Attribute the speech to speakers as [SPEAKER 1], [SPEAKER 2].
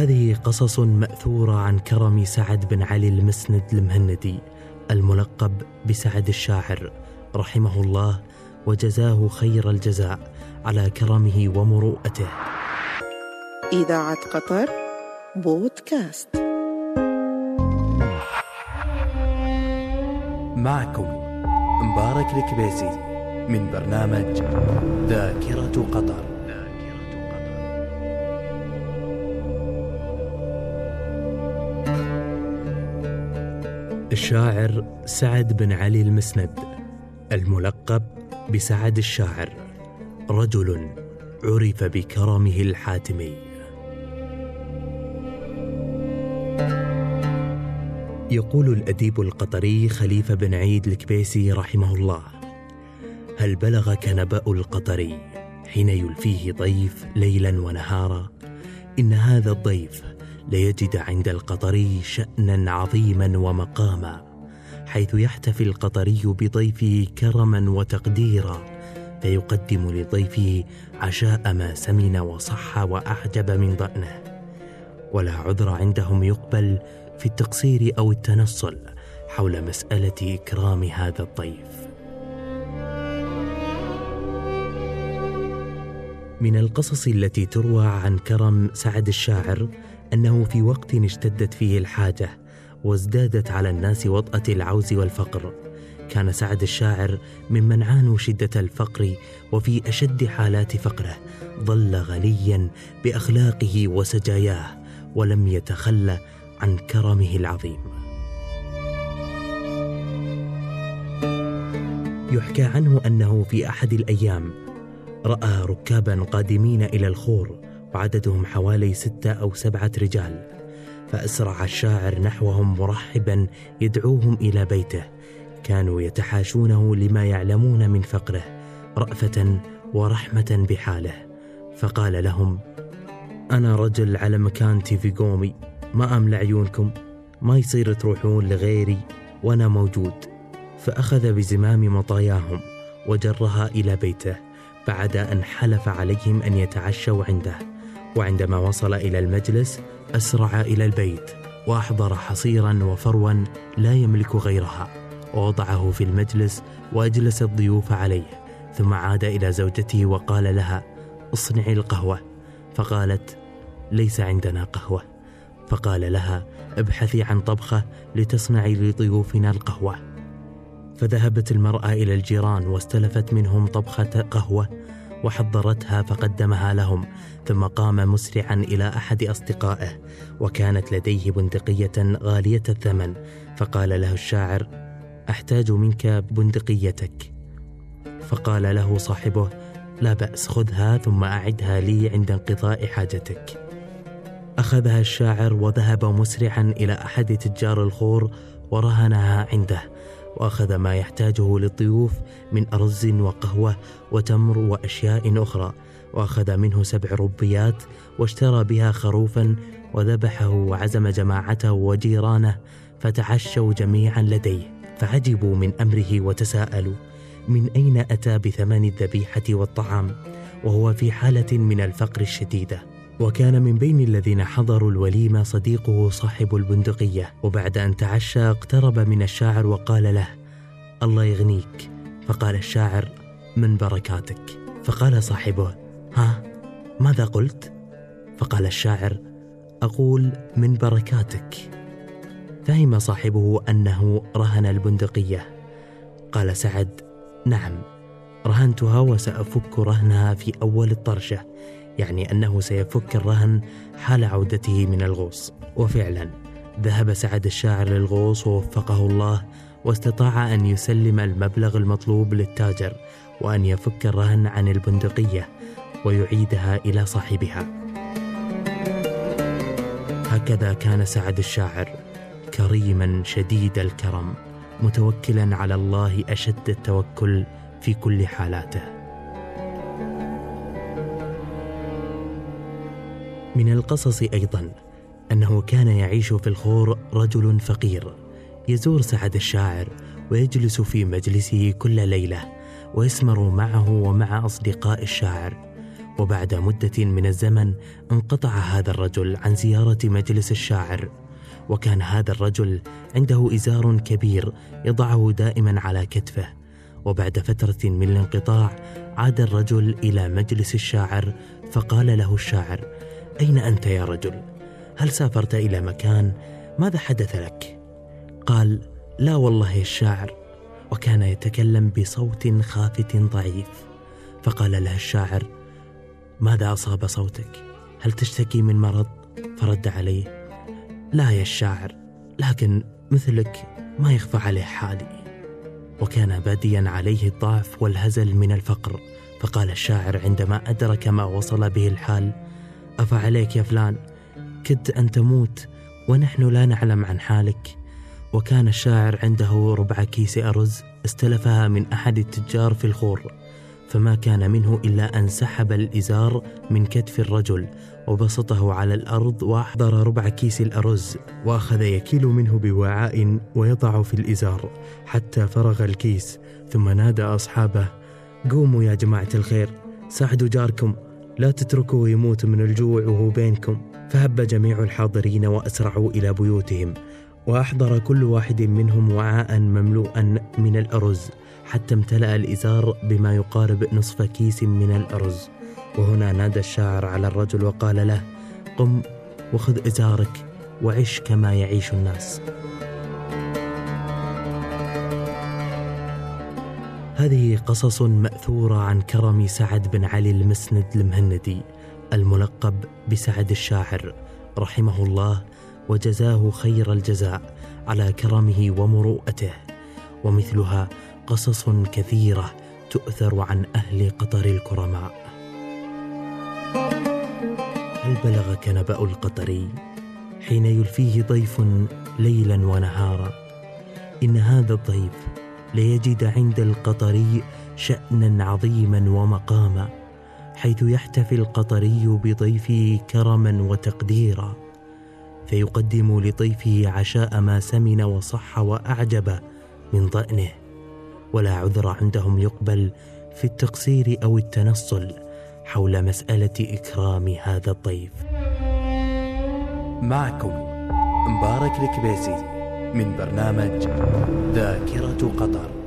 [SPEAKER 1] هذه قصص مأثورة عن كرم سعد بن علي المسند المهندي الملقب بسعد الشاعر رحمه الله وجزاه خير الجزاء على كرمه ومروءته.
[SPEAKER 2] إذاعة قطر بودكاست.
[SPEAKER 3] معكم مبارك الكبيسي من برنامج ذاكرة قطر.
[SPEAKER 1] الشاعر سعد بن علي المسند الملقب بسعد الشاعر رجل عرف بكرمه الحاتمي. يقول الأديب القطري خليفة بن عيد الكبيسي رحمه الله هل بلغك نبأ القطري حين يلفيه ضيف ليلا ونهارا؟ إن هذا الضيف ليجد عند القطري شأنا عظيما ومقاما حيث يحتفي القطري بضيفه كرما وتقديرا فيقدم لضيفه عشاء ما سمن وصح وأعجب من ضأنه. ولا عذر عندهم يقبل في التقصير أو التنصل حول مسألة إكرام هذا الضيف. من القصص التي تروى عن كرم سعد الشاعر أنه في وقت اشتدت فيه الحاجة وازدادت على الناس وطأة العوز والفقر. كان سعد الشاعر ممن عانوا شدة الفقر وفي أشد حالات فقره ظل غنيا بأخلاقه وسجاياه ولم يتخلى عن كرمه العظيم. يحكى عنه أنه في أحد الأيام رأى ركابا قادمين إلى الخور وعددهم حوالي ستة أو سبعة رجال فأسرع الشاعر نحوهم مرحبا يدعوهم إلى بيته. كانوا يتحاشونه لما يعلمون من فقره رأفة ورحمة بحاله. فقال لهم أنا رجل على مكانتي في قومي ما أملى عيونكم ما يصير تروحون لغيري وأنا موجود. فأخذ بزمام مطاياهم وجرها إلى بيته بعد أن حلف عليهم أن يتعشوا عنده. وعندما وصل إلى المجلس أسرع إلى البيت وأحضر حصيرا وفروا لا يملك غيرها. ووضعه في المجلس وأجلس الضيوف عليه ثم عاد إلى زوجته وقال لها اصنعي القهوة. فقالت ليس عندنا قهوة. فقال لها ابحثي عن طبخة لتصنعي لضيوفنا القهوة. فذهبت المرأة إلى الجيران واستلفت منهم طبخة قهوة وحضرتها فقدمها لهم ثم قام مسرعا إلى أحد أصدقائه وكانت لديه بندقية غالية الثمن فقال له الشاعر أحتاج منك بندقيتك. فقال له صاحبه لا بأس خذها ثم أعدها لي عند انقضاء حاجتك. أخذها الشاعر وذهب مسرعا إلى أحد تجار الخور ورهنها عنده وأخذ ما يحتاجه للضيوف من أرز وقهوة وتمر وأشياء أخرى. وأخذ منه سبع ربيات واشترى بها خروفا وذبحه وعزم جماعته وجيرانه فتعشوا جميعا لديه. فعجبوا من أمره وتساءلوا من أين أتى بثمن الذبيحة والطعام؟ وهو في حالة من الفقر الشديدة. وكان من بين الذين حضروا الوليمة صديقه صاحب البندقية وبعد أن تعشى اقترب من الشاعر وقال له الله يغنيك. فقال الشاعر من بركاتك. فقال صاحبه ها ماذا قلت؟ فقال الشاعر أقول من بركاتك. فهم صاحبه أنه رهن البندقية. قال سعد نعم رهنتها وسأفك رهنها في أول الطرشة يعني أنه سيفك الرهن حال عودته من الغوص. وفعلا ذهب سعد الشاعر للغوص ووفقه الله واستطاع أن يسلم المبلغ المطلوب للتاجر وأن يفك الرهن عن البندقية ويعيدها إلى صاحبها. هكذا كان سعد الشاعر كريما شديد الكرم متوكلا على الله أشد التوكل في كل حالاته. من القصص أيضا أنه كان يعيش في الخور رجل فقير يزور سعد الشاعر ويجلس في مجلسه كل ليلة ويسمر معه ومع أصدقاء الشاعر. وبعد مدة من الزمن انقطع هذا الرجل عن زيارة مجلس الشاعر وكان هذا الرجل عنده إزار كبير يضعه دائما على كتفه. وبعد فترة من الانقطاع عاد الرجل إلى مجلس الشاعر فقال له الشاعر أين أنت يا رجل؟ هل سافرت إلى مكان؟ ماذا حدث لك؟ قال لا والله يا الشاعر وكان يتكلم بصوت خافت ضعيف فقال له الشاعر ماذا أصاب صوتك هل تشتكي من مرض فرد عليه لا يا الشاعر لكن مثلك ما يخفى عليه حالي وكان باديا عليه الضعف والهزل من الفقر فقال الشاعر عندما أدرك ما وصل به الحال افعليك يا فلان. كدت ان تموت ونحن لا نعلم عن حالك. وكان الشاعر عنده ربع كيس أرز استلفها من أحد التجار في الخور. فما كان منه إلا أن سحب الإزار من كتف الرجل وبسطه على الأرض وأحضر ربع كيس الأرز. وأخذ يكيل منه بوعاء ويضع في الإزار حتى فرغ الكيس. ثم نادى أصحابه قوموا يا جماعة الخير ساعدوا جاركم. لا تتركوه يموت من الجوع وهو بينكم. فهب جميع الحاضرين وأسرعوا إلى بيوتهم. وأحضر كل واحد منهم وعاء مملوءا من الأرز حتى امتلأ الإزار بما يقارب نصف كيس من الأرز. وهنا نادى الشاعر على الرجل وقال له قم وخذ إزارك وعش كما يعيش الناس. هذه قصص مأثورة عن كرم سعد بن علي المسند المهندي الملقب بسعد الشاعر رحمه الله وجزاه خير الجزاء على كرمه ومروءته. ومثلها قصص كثيرة تؤثر عن أهل قطر الكرماء. هل بلغك نبا القطري حين يلفيه ضيف ليلا ونهارا؟ إن هذا الضيف ليجد عند القطري شأنا عظيما ومقاما حيث يحتفي القطري بضيفه كرما وتقديرا فيقدم لضيفه عشاء ما سمن وصح وأعجب من ضأنه ولا عذر عندهم يقبل في التقصير أو التنصل حول مسألة إكرام هذا الضيف
[SPEAKER 3] معكم مبارك الكبيسي. من برنامج ذاكرة قطر.